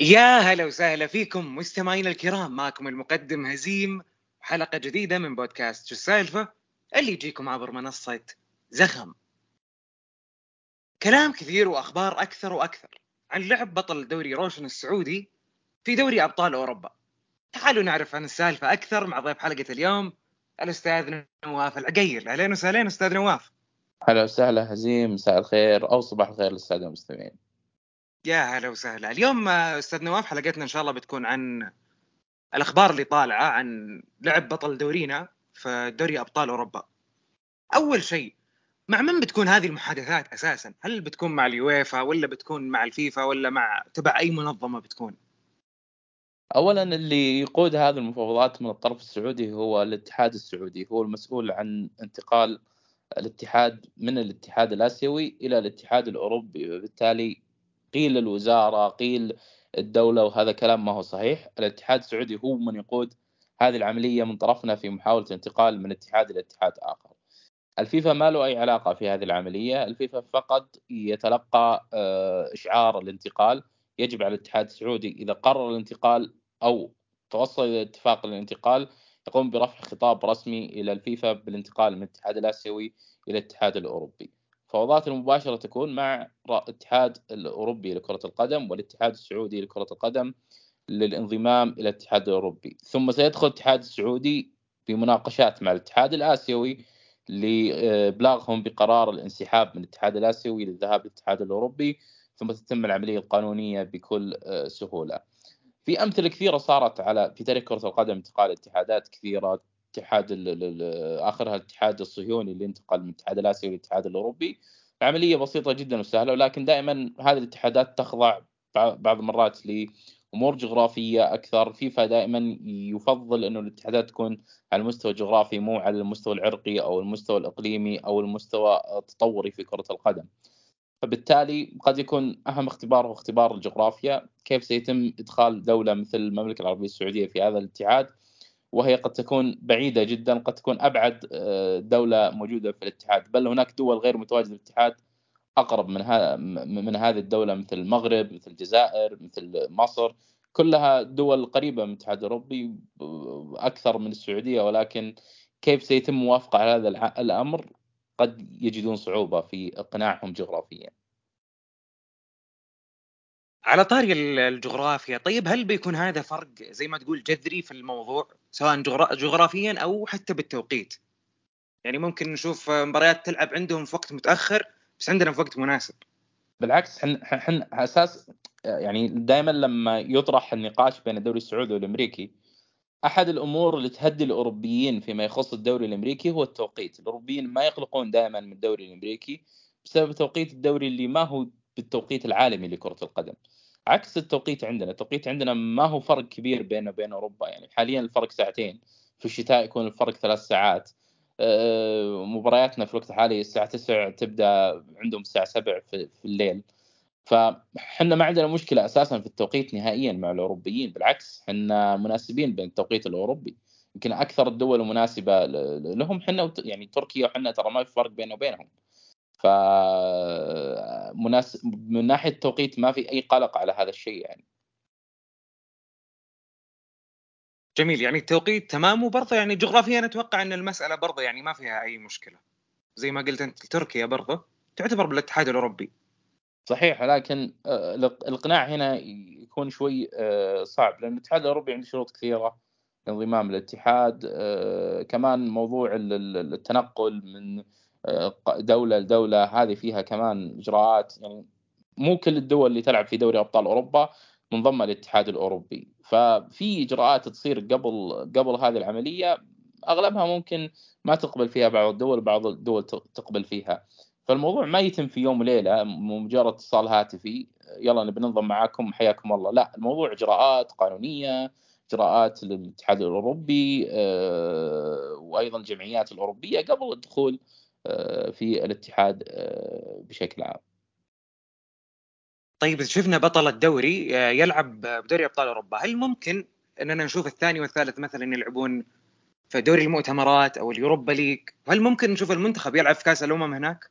يا هلا وسهلا فيكم مستمعينا الكرام. معكم المقدم هزيم. حلقة جديدة من بودكاست شو السالفة؟ اللي يجيكم عبر منصة زخم. كلام كثير وأخبار أكثر وأكثر عن لعب بطل دوري روشن السعودي في دوري أبطال أوروبا. تعالوا نعرف عن السالفة أكثر مع ضيف حلقة اليوم الأستاذ نواف العقيل. أهلين وسهلين أستاذ نواف. هلا وسهلا هزيم مساء الخير أو صباح الخير للسادة المستمعين. يا هلا وسهلا. اليوم أستاذ نواف حلقتنا إن شاء الله بتكون عن الأخبار اللي طالعة عن لعب بطل دورينا في دوري أبطال أوروبا. أول شيء مع من بتكون هذه المحادثات أساسا؟ هل بتكون مع اليويفا ولا بتكون مع الفيفا ولا مع تبع أي منظمة بتكون؟ اولا اللي يقود هذه المفاوضات من الطرف السعودي هو الاتحاد السعودي. هو المسؤول عن انتقال الاتحاد من الاتحاد الآسيوي إلى الاتحاد الأوروبي وبالتالي قيل الوزاره قيل الدولة وهذا كلام ما هو صحيح. الاتحاد السعودي هو من يقود هذه العملية من طرفنا في محاولة انتقال من اتحاد إلى اتحاد آخر. الفيفا ما له أي علاقة في هذه العملية. الفيفا فقط يتلقى آه، إشعار الانتقال. يجب على الاتحاد السعودي إذا قرر الانتقال أو توصل إلى اتفاق الانتقال يقوم برفع خطاب رسمي إلى الفيفا بالانتقال من الاتحاد الآسيوي إلى الاتحاد الأوروبي. الفوضات المباشرة تكون مع الاتحاد الأوروبي لكرة القدم والاتحاد السعودي لكرة القدم للانضمام إلى الاتحاد الأوروبي. ثم سيدخل الاتحاد السعودي في مناقشات مع الاتحاد الآسيوي لإبلاغهم بقرار الانسحاب من الاتحاد الآسيوي للذهاب للاتحاد الأوروبي ثم تتم العملية القانونية بكل آه، سهولة. في أمثلة كثيرة صارت على في تاريخ كرة القدم انتقال اتحادات كثيرة اتحاد آخرها الاتحاد الصهيوني اللي انتقل من الاتحاد الآسيوي للاتحاد الأوروبي. عملية بسيطة جدا وسهلة ولكن دائما هذه الاتحادات تخضع بعض المرات لأمور جغرافية أكثر. فيفا دائما يفضل إنه الاتحادات تكون على المستوى الجغرافي مو على المستوى العرقي أو المستوى الإقليمي أو المستوى التطوري في كرة القدم. فبالتالي قد يكون أهم اختبار هو اختبار الجغرافيا. كيف سيتم إدخال دولة مثل المملكة العربية السعودية في هذا الاتحاد؟ وهي قد تكون بعيدة جدا قد تكون أبعد آه، دولة موجودة في الاتحاد. بل هناك دول غير متواجدة في الاتحاد أقرب من من هذه الدولة مثل المغرب مثل الجزائر مثل مصر. كلها دول قريبة من الاتحاد الأوروبي أكثر من السعودية. ولكن كيف سيتم موافقة على هذا الأمر؟ قد يجدون صعوبة في إقناعهم جغرافيا. على طاري الجغرافيا طيب هل بيكون هذا فرق زي ما تقول جذري في الموضوع سواء جغرافيا أو حتى بالتوقيت؟ يعني ممكن نشوف مباريات تلعب عندهم في وقت متأخر بس عندنا في وقت مناسب. بالعكس إحنا إحنا أساس يعني دائما لما يطرح النقاش بين الدوري السعودي والأمريكي أحد الأمور اللي تهدي الأوروبيين فيما يخص الدوري الأمريكي هو التوقيت. الأوروبيين ما يقلقون دائما من الدوري الأمريكي بسبب توقيت الدوري اللي ما هو بالتوقيت العالمي لكرة القدم. عكس التوقيت عندنا. التوقيت عندنا ما هو فرق كبير بيننا وبين أوروبا. يعني حاليا الفرق ساعتين. في الشتاء يكون الفرق ثلاث ساعات. آه، مبارياتنا في الوقت الحالي الساعة 9 تبدأ عندهم الساعة 7 في الليل. فحنا ما عندنا مشكلة أساسا في التوقيت نهائيا مع الأوروبيين. بالعكس حنا مناسبين بين التوقيت الأوروبي. يمكن أكثر الدول المناسبة لهم حنا يعني تركيا وحنا ترى ما في فرق بيننا وبينهم. ف مناسب من ناحية التوقيت ما في أي قلق على هذا الشيء يعني. جميل يعني التوقيت تمام وبرضه يعني جغرافيا أتوقع إن المسألة برضه يعني ما فيها أي مشكلة. زي ما قلت أنت تركيا برضه تعتبر بالاتحاد الأوروبي. صحيح لكن آه، الإقناع هنا يكون شوي آه، صعب لأن الاتحاد الأوروبي عنده شروط كثيرة. لانضمام الاتحاد آه، كمان موضوع التنقل من دولة لدولة هذه فيها كمان إجراءات يعني مو كل الدول اللي تلعب في دوري أبطال أوروبا منضمة للاتحاد الأوروبي. ففي إجراءات تصير قبل قبل هذه العملية أغلبها ممكن ما تقبل فيها بعض الدول بعض الدول تقبل فيها. فالموضوع ما يتم في يوم وليلة مجرد اتصال هاتفي يلا نبي ننضم معاكم حياكم الله. لا الموضوع إجراءات قانونية إجراءات للاتحاد الأوروبي آه، وأيضا الجمعيات الأوروبية قبل الدخول في الاتحاد آه، بشكل عام. طيب إذا شفنا بطل الدوري آه، يلعب بدوري أبطال أوروبا هل ممكن أننا نشوف الثاني والثالث مثلا يلعبون في دوري المؤتمرات أو اليوروبا ليج؟ هل ممكن نشوف المنتخب يلعب في كأس الأمم هناك؟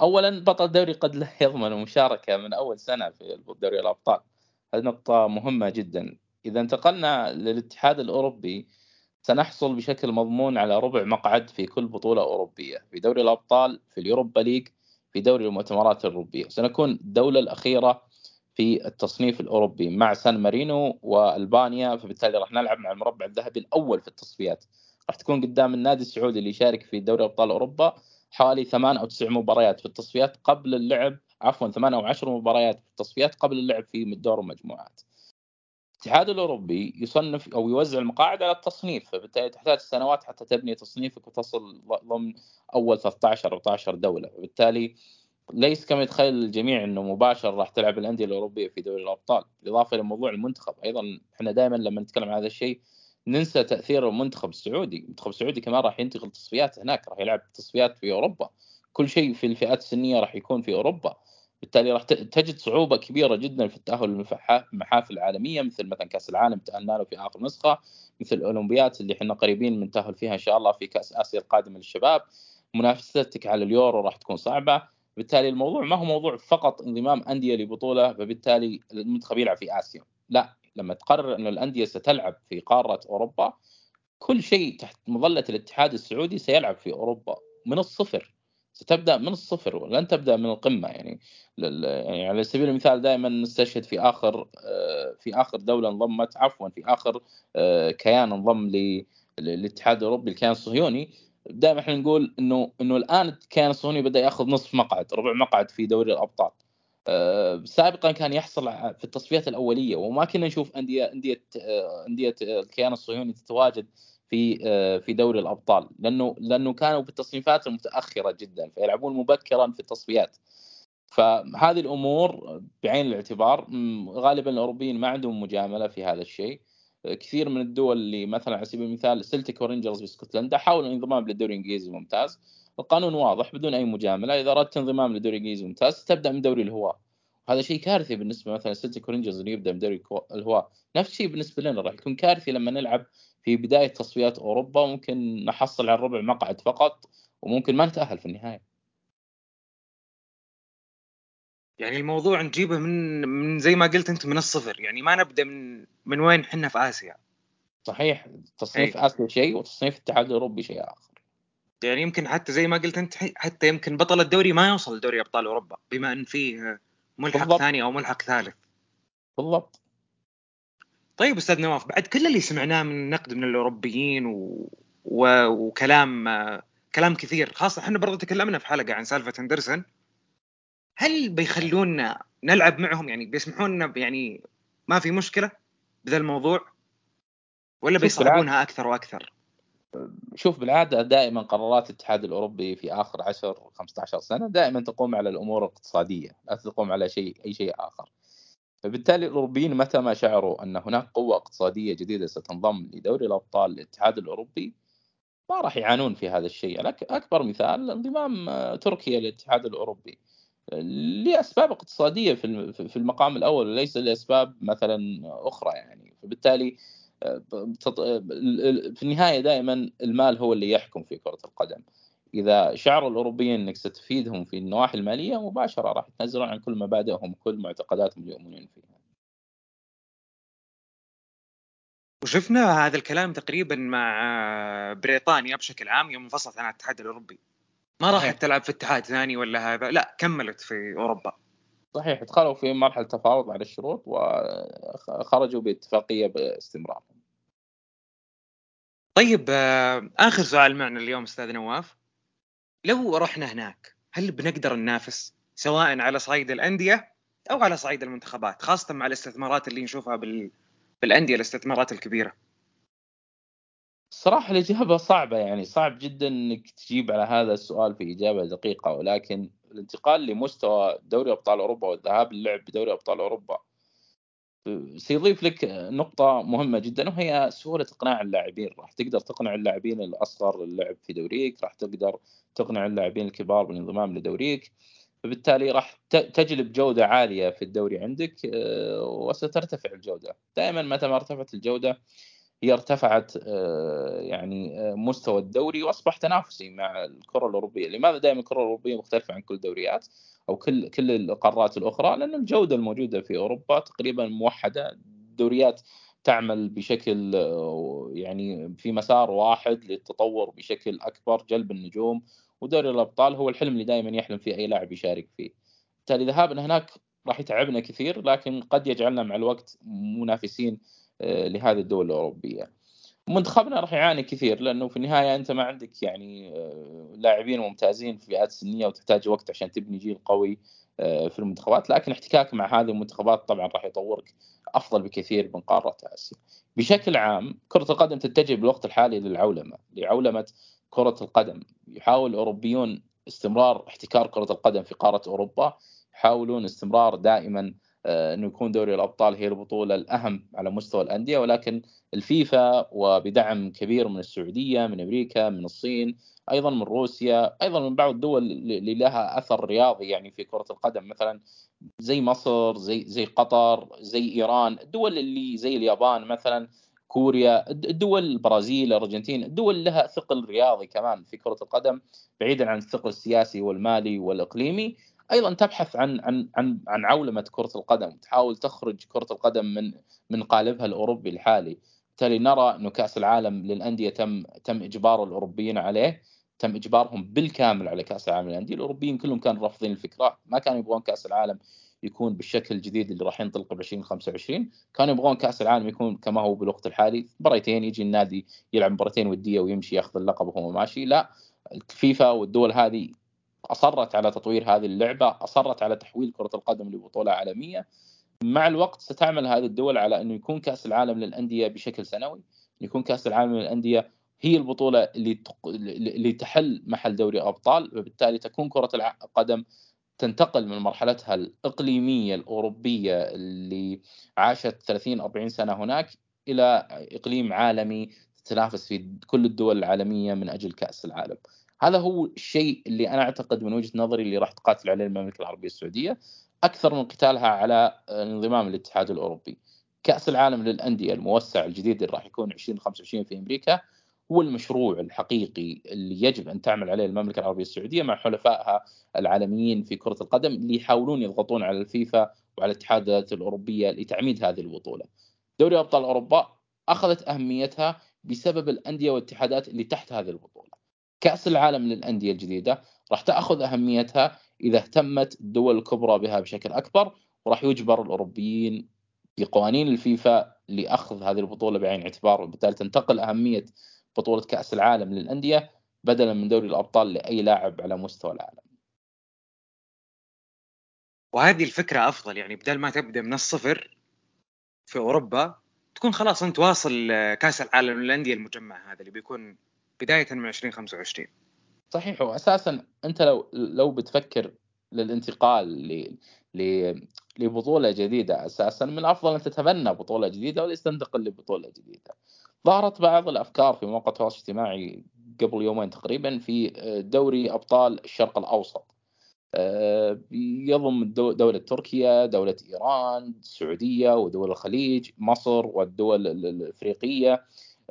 اولا بطل الدوري قد لا يضمن مشاركة من أول سنة في دوري الأبطال. هذه نقطة مهمة جدا. إذا انتقلنا للاتحاد الأوروبي سنحصل بشكل مضمون على ربع مقعد في كل بطولة أوروبية في دوري الأبطال في اليوروبا ليج في دوري المؤتمرات الأوروبية. سنكون الدولة الأخيرة في التصنيف الأوروبي مع سان مارينو وألبانيا فبالتالي راح نلعب مع المربع الذهبي الأول في التصفيات. راح تكون قدام النادي السعودي اللي يشارك في دوري أبطال أوروبا حوالي ثمان أو تسع مباريات في التصفيات قبل اللعب عفوا ثمان أو عشر مباريات في التصفيات قبل اللعب في دور المجموعات. الاتحاد الأوروبي يصنف أو يوزع المقاعد على التصنيف فبالتالي تحتاج سنوات حتى تبني تصنيفك وتصل ضمن أول 13 14 دولة. وبالتالي ليس كما يتخيل الجميع إنه مباشر راح تلعب الأندية الأوروبية في دوري الأبطال. بالإضافة إلى موضوع المنتخب أيضا إحنا دائما لما نتكلم عن هذا الشيء ننسى تأثير المنتخب السعودي. المنتخب السعودي كمان راح ينتقل تصفيات هناك راح يلعب تصفيات في أوروبا. كل شيء في الفئات السنية راح يكون في أوروبا. بالتالي راح تجد صعوبة كبيرة جدا في التأهل للمحافل العالمية مثل مثلا كأس العالم تاهلنا له في آخر نسخة مثل الاولمبياد اللي إحنا قريبين من التاهل فيها إن شاء الله في كأس آسيا القادم للشباب. منافستك على اليورو راح تكون صعبة. بالتالي الموضوع ما هو موضوع فقط انضمام أندية لبطولة فبالتالي المنتخب يلعب في آسيا. لا لما تقرر إنه الأندية ستلعب في قارة أوروبا كل شيء تحت مظلة الاتحاد السعودي سيلعب في أوروبا من الصفر. ستبدا من الصفر ولن تبدأ من القمة. يعني يعني على سبيل المثال دائما نستشهد في آخر آه، في آخر دولة انضمت عفوا في آخر آه، كيان انضم للاتحاد الأوروبي الكيان الصهيوني. دائما إحنا نقول إنه إنه الآن الكيان الصهيوني بدأ يأخذ نصف مقعد ربع مقعد في دوري الأبطال. آه، سابقا كان يحصل في التصفيات الأولية وما كنا نشوف أندية أندية أندية الكيان الصهيوني تتواجد في آه، في دوري الأبطال لأنه لأنه كانوا بالتصنيفات المتأخرة جدا فيلعبون مبكرا في التصفيات. فهذه الأمور بعين الاعتبار غالبا الأوروبيين ما عندهم مجاملة في هذا الشيء. كثير من الدول اللي مثلا على سبيل المثال سلتيك ورينجرز في اسكتلندا حاولوا الانضمام للدوري الإنجليزي الممتاز القانون واضح بدون أي مجاملة. إذا أردت انضمام للدوري الإنجليزي الممتاز تبدا من دوري الهواة. هذا شيء كارثي بالنسبة مثلا سلتيك ورينجرز اللي يبدأ من دوري الهواة. نفس الشيء بالنسبة لنا راح يكون كارثي لما نلعب في بداية تصفيات أوروبا ممكن نحصل على ربع مقعد فقط وممكن ما نتأهل في النهاية. يعني الموضوع نجيبه من من زي ما قلت أنت من الصفر. يعني ما نبدأ من من وين إحنا في آسيا. صحيح تصنيف أي. آسيا شيء وتصنيف الاتحاد الأوروبي شيء آخر. يعني يمكن حتى زي ما قلت أنت حتى يمكن بطل الدوري ما يوصل لدوري أبطال أوروبا بما إن فيه ملحق بالضبط. ثاني أو ملحق ثالث. بالضبط. طيب أستاذ نواف بعد كل اللي سمعناه من نقد من الأوروبيين و... و... وكلام كلام كثير خاصة إحنا برضو تكلمنا في حلقة عن سالفة اندرسن هل بيخلونا نلعب معهم يعني بيسمحون لنا يعني ما في مشكلة بذا الموضوع ولا بيصعبونها أكثر وأكثر؟ شوف بالعادة دائما قرارات الاتحاد الأوروبي في آخر 10 15 سنة دائما تقوم على الأمور الاقتصادية لا تقوم على شيء أي شيء آخر. فبالتالي الأوروبيين متى ما شعروا أن هناك قوة اقتصادية جديدة ستنضم لدوري الأبطال الاتحاد الأوروبي ما راح يعانون في هذا الشيء. أكبر مثال انضمام آه، تركيا للاتحاد الأوروبي. لأسباب اقتصادية في المقام الأول وليس لأسباب مثلا أخرى يعني. فبالتالي آه، في النهاية دائما المال هو اللي يحكم في كرة القدم. إذا شعروا الأوروبيين إنك ستفيدهم في النواحي المالية مباشرة راح يتنازلون عن كل مبادئهم وكل معتقداتهم اللي يؤمنون فيها. وشفنا هذا الكلام تقريبا مع بريطانيا بشكل عام يوم انفصلت عن الاتحاد الأوروبي. ما راحت تلعب في اتحاد ثاني ولا هذا لا كملت في أوروبا. صحيح دخلوا في مرحلة تفاوض على الشروط وخرجوا باتفاقية باستمرار. طيب آه، آخر سؤال معنا اليوم أستاذ نواف لو رحنا هناك هل بنقدر ننافس سواء على صعيد الأندية أو على صعيد المنتخبات خاصة مع الاستثمارات اللي نشوفها بال... بالأندية الاستثمارات الكبيرة؟ الصراحه الإجابة صعبة يعني صعب جدا إنك تجيب على هذا السؤال في إجابة دقيقة ولكن الانتقال لمستوى دوري أبطال أوروبا والذهاب للعب بدوري أبطال أوروبا سيضيف لك نقطة مهمة جدا وهي سهولة إقناع اللاعبين. راح تقدر تقنع اللاعبين الأصغر للعب في دوريك راح تقدر تقنع اللاعبين الكبار بالانضمام لدوريك فبالتالي راح تجلب جودة عالية في الدوري عندك آه، وسترتفع الجودة. دائما متى ما ارتفعت الجودة هي ارتفعت آه، يعني آه، مستوى الدوري وأصبح تنافسي مع الكرة الأوروبية، لماذا دائما الكرة الأوروبية مختلفة عن كل الدوريات؟ أو كل كل القارات الأخرى؟ لأن الجودة الموجودة في أوروبا تقريبا موحدة. الدوريات تعمل بشكل يعني في مسار واحد للتطور بشكل أكبر جلب النجوم ودوري الأبطال هو الحلم اللي دائما يحلم فيه أي لاعب يشارك فيه. بالتالي ذهابنا هناك راح يتعبنا كثير لكن قد يجعلنا مع الوقت منافسين آه، لهذه الدول الأوروبية. منتخبنا راح يعاني كثير لأنه في النهاية أنت ما عندك يعني آه، لاعبين ممتازين في فئات سنيه وتحتاج وقت عشان تبني جيل قوي آه، في المنتخبات. لكن احتكاك مع هذه المنتخبات طبعا راح يطورك أفضل بكثير من قارة آسيا. بشكل عام كرة القدم تتجه بالوقت الحالي للعولمة، لعولمة كرة القدم، يحاول الأوروبيون استمرار احتكار كرة القدم في قارة أوروبا، يحاولون استمرار دائما آه، إنه يكون دوري الأبطال هي البطولة الأهم على مستوى الأندية. ولكن الفيفا وبدعم كبير من السعودية من أمريكا من الصين أيضا من روسيا أيضا من بعض الدول اللي لها أثر رياضي يعني في كرة القدم. مثلا زي مصر زي زي قطر زي إيران. الدول اللي زي اليابان مثلا كوريا الدول البرازيل الأرجنتين الدول لها ثقل رياضي كمان في كرة القدم بعيدا عن الثقل السياسي والمالي والإقليمي. أيضا تبحث عن عن عن عن عولمة كرة القدم. تحاول تخرج كرة القدم من من قالبها الأوروبي الحالي. بالتالي نرى إنه كأس العالم للأندية تم تم إجبار الأوروبيين عليه. تم إجبارهم بالكامل على كأس العالم للأندية. الأوروبيين كلهم كانوا رافضين الفكرة. ما كانوا يبغون كأس العالم يكون بالشكل الجديد اللي راح ينطلق ب 2025 كانوا يبغون كأس العالم يكون كما هو بالوقت الحالي مباريتين يجي النادي يلعب مباريتين ودية ويمشي ياخذ اللقب وهو ماشي لا الفيفا والدول هذه أصرت على تطوير هذه اللعبة أصرت على تحويل كرة القدم لبطولة عالمية مع الوقت ستعمل هذه الدول على أنه يكون كأس العالم للأندية بشكل سنوي يكون كأس العالم للأندية هي البطولة اللي. اللي تحل محل دوري أبطال وبالتالي تكون كرة القدم تنتقل من مرحلتها الإقليمية الأوروبية اللي عاشت 30 40 سنة هناك إلى إقليم عالمي تتنافس في كل الدول العالمية من أجل كأس العالم. هذا هو الشيء اللي أنا أعتقد من وجهة نظري اللي راح تقاتل عليه المملكة العربية السعودية أكثر من قتالها على انضمام الاتحاد الأوروبي. كأس العالم للأندية الموسع الجديد اللي راح يكون 2025 في أمريكا هو المشروع الحقيقي اللي يجب أن تعمل عليه المملكة العربية السعودية مع حلفائها العالميين في كرة القدم اللي يحاولون يضغطون على الفيفا وعلى الاتحادات الأوروبية لتعميد هذه البطولة. دوري أبطال أوروبا أخذت أهميتها بسبب الأندية والاتحادات اللي تحت هذه البطولة. كأس العالم للأندية الجديدة راح تأخذ أهميتها إذا اهتمت الدول الكبرى بها بشكل أكبر وراح يجبر الأوروبيين بقوانين الفيفا لأخذ هذه البطولة بعين الاعتبار وبالتالي تنتقل أهمية بطولة كأس العالم للأندية بدلا من دوري الأبطال لأي لاعب على مستوى العالم. وهذه الفكرة أفضل يعني بدل ما تبدأ من الصفر في أوروبا تكون خلاص أنت واصل كأس العالم للأندية المجمع هذا اللي بيكون بداية من 2025 صحيح واساسا أنت لو لو بتفكر للانتقال ل ل لبطولة جديدة أساسا من الأفضل أن تتبنى بطولة جديدة وليس تنتقل لبطولة جديدة. ظهرت بعض الأفكار في مواقع التواصل الاجتماعي قبل يومين تقريبا في دوري أبطال الشرق الأوسط. آه، يضم دولة تركيا، دولة إيران، السعودية ودول الخليج، مصر والدول الإفريقية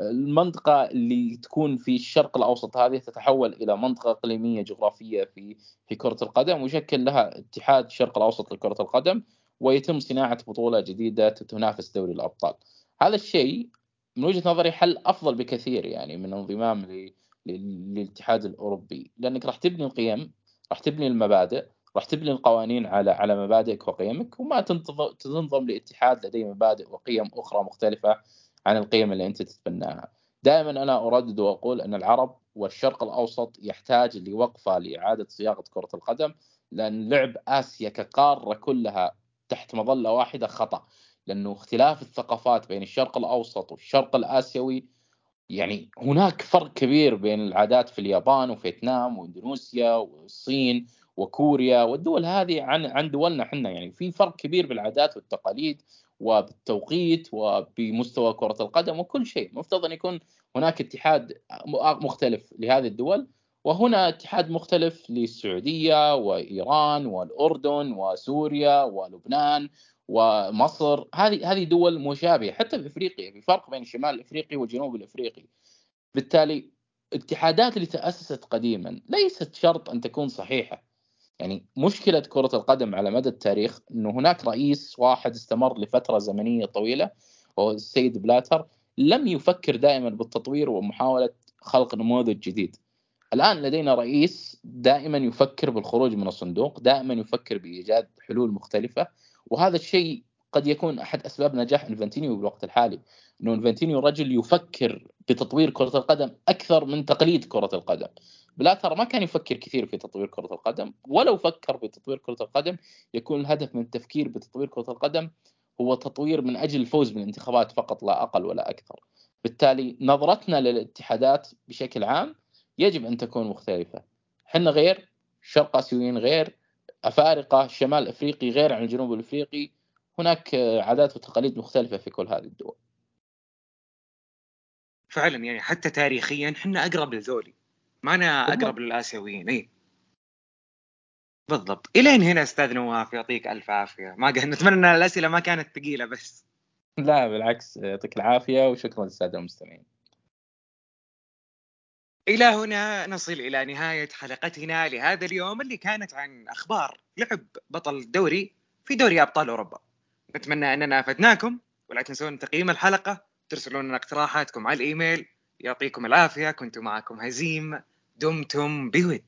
المنطقة اللي تكون في الشرق الأوسط هذه تتحول إلى منطقة إقليمية جغرافية في في كرة القدم ويشكل لها اتحاد الشرق الأوسط لكرة القدم ويتم صناعة بطولة جديدة تنافس دوري الأبطال هذا الشيء من وجهة نظري حل أفضل بكثير يعني من انضمام للاتحاد الأوروبي. لأنك راح تبني القيم راح تبني المبادئ راح تبني القوانين على على مبادئك وقيمك وما تنضم لاتحاد لديه مبادئ وقيم أخرى مختلفة عن القيم اللي أنت تتبناها. دائما أنا أردد وأقول أن العرب والشرق الأوسط يحتاج لوقفة لإعادة صياغة كرة القدم لأن لعب آسيا كقارة كلها تحت مظلة واحدة خطأ. لأنه اختلاف الثقافات بين الشرق الأوسط والشرق الآسيوي يعني هناك فرق كبير بين العادات في اليابان وفيتنام وإندونيسيا والصين وكوريا والدول هذه عن عن دولنا إحنا. يعني في فرق كبير بالعادات والتقاليد وبالتوقيت وبمستوى كرة القدم وكل شيء. مفترض أن يكون هناك اتحاد مختلف لهذه الدول وهنا اتحاد مختلف للسعودية وإيران والأردن وسوريا ولبنان ومصر هذه هذه دول مشابهة حتى في إفريقيا في فرق بين الشمال الافريقي والجنوب الافريقي بالتالي الاتحادات اللي تأسست قديما ليست شرط أن تكون صحيحة. يعني مشكلة كرة القدم على مدى التاريخ إنه هناك رئيس واحد استمر لفترة زمنية طويلة وهو السيد بلاتر لم يفكر دائما بالتطوير ومحاولة خلق نموذج جديد. الآن لدينا رئيس دائما يفكر بالخروج من الصندوق دائما يفكر بإيجاد حلول مختلفة. وهذا الشيء قد يكون أحد أسباب نجاح إنفانتينو بالوقت الحالي إنه إنفانتينو رجل يفكر بتطوير كرة القدم أكثر من تقليد كرة القدم. بلاتر ما كان يفكر كثير في تطوير كرة القدم ولو فكر في تطوير كرة القدم يكون الهدف من التفكير بتطوير كرة القدم هو تطوير من أجل الفوز بالانتخابات فقط لا أقل ولا أكثر. بالتالي نظرتنا للاتحادات بشكل عام يجب أن تكون مختلفة. إحنا غير الشرق آسيويين غير أفارقة الشمال الافريقي غير عن الجنوب الافريقي هناك عادات وتقاليد مختلفة في كل هذه الدول. فعلا يعني حتى تاريخيا إحنا أقرب لذولي ما أنا أقرب للآسيويين. اي بالضبط. إلين هنا أستاذ نواف يعطيك ألف عافية. ما نتمنى إن الأسئلة ما كانت ثقيلة بس. لا بالعكس يعطيك العافية وشكرا للسادة المستمعين. إلى هنا نصل إلى نهاية حلقتنا لهذا اليوم اللي كانت عن أخبار لعب بطل الدوري في دوري أبطال أوروبا. نتمنى أننا أفدناكم ولا تنسون تقييم الحلقة ترسلون لنا اقتراحاتكم على الإيميل يعطيكم العافية كنت معكم هزيم دمتم بود.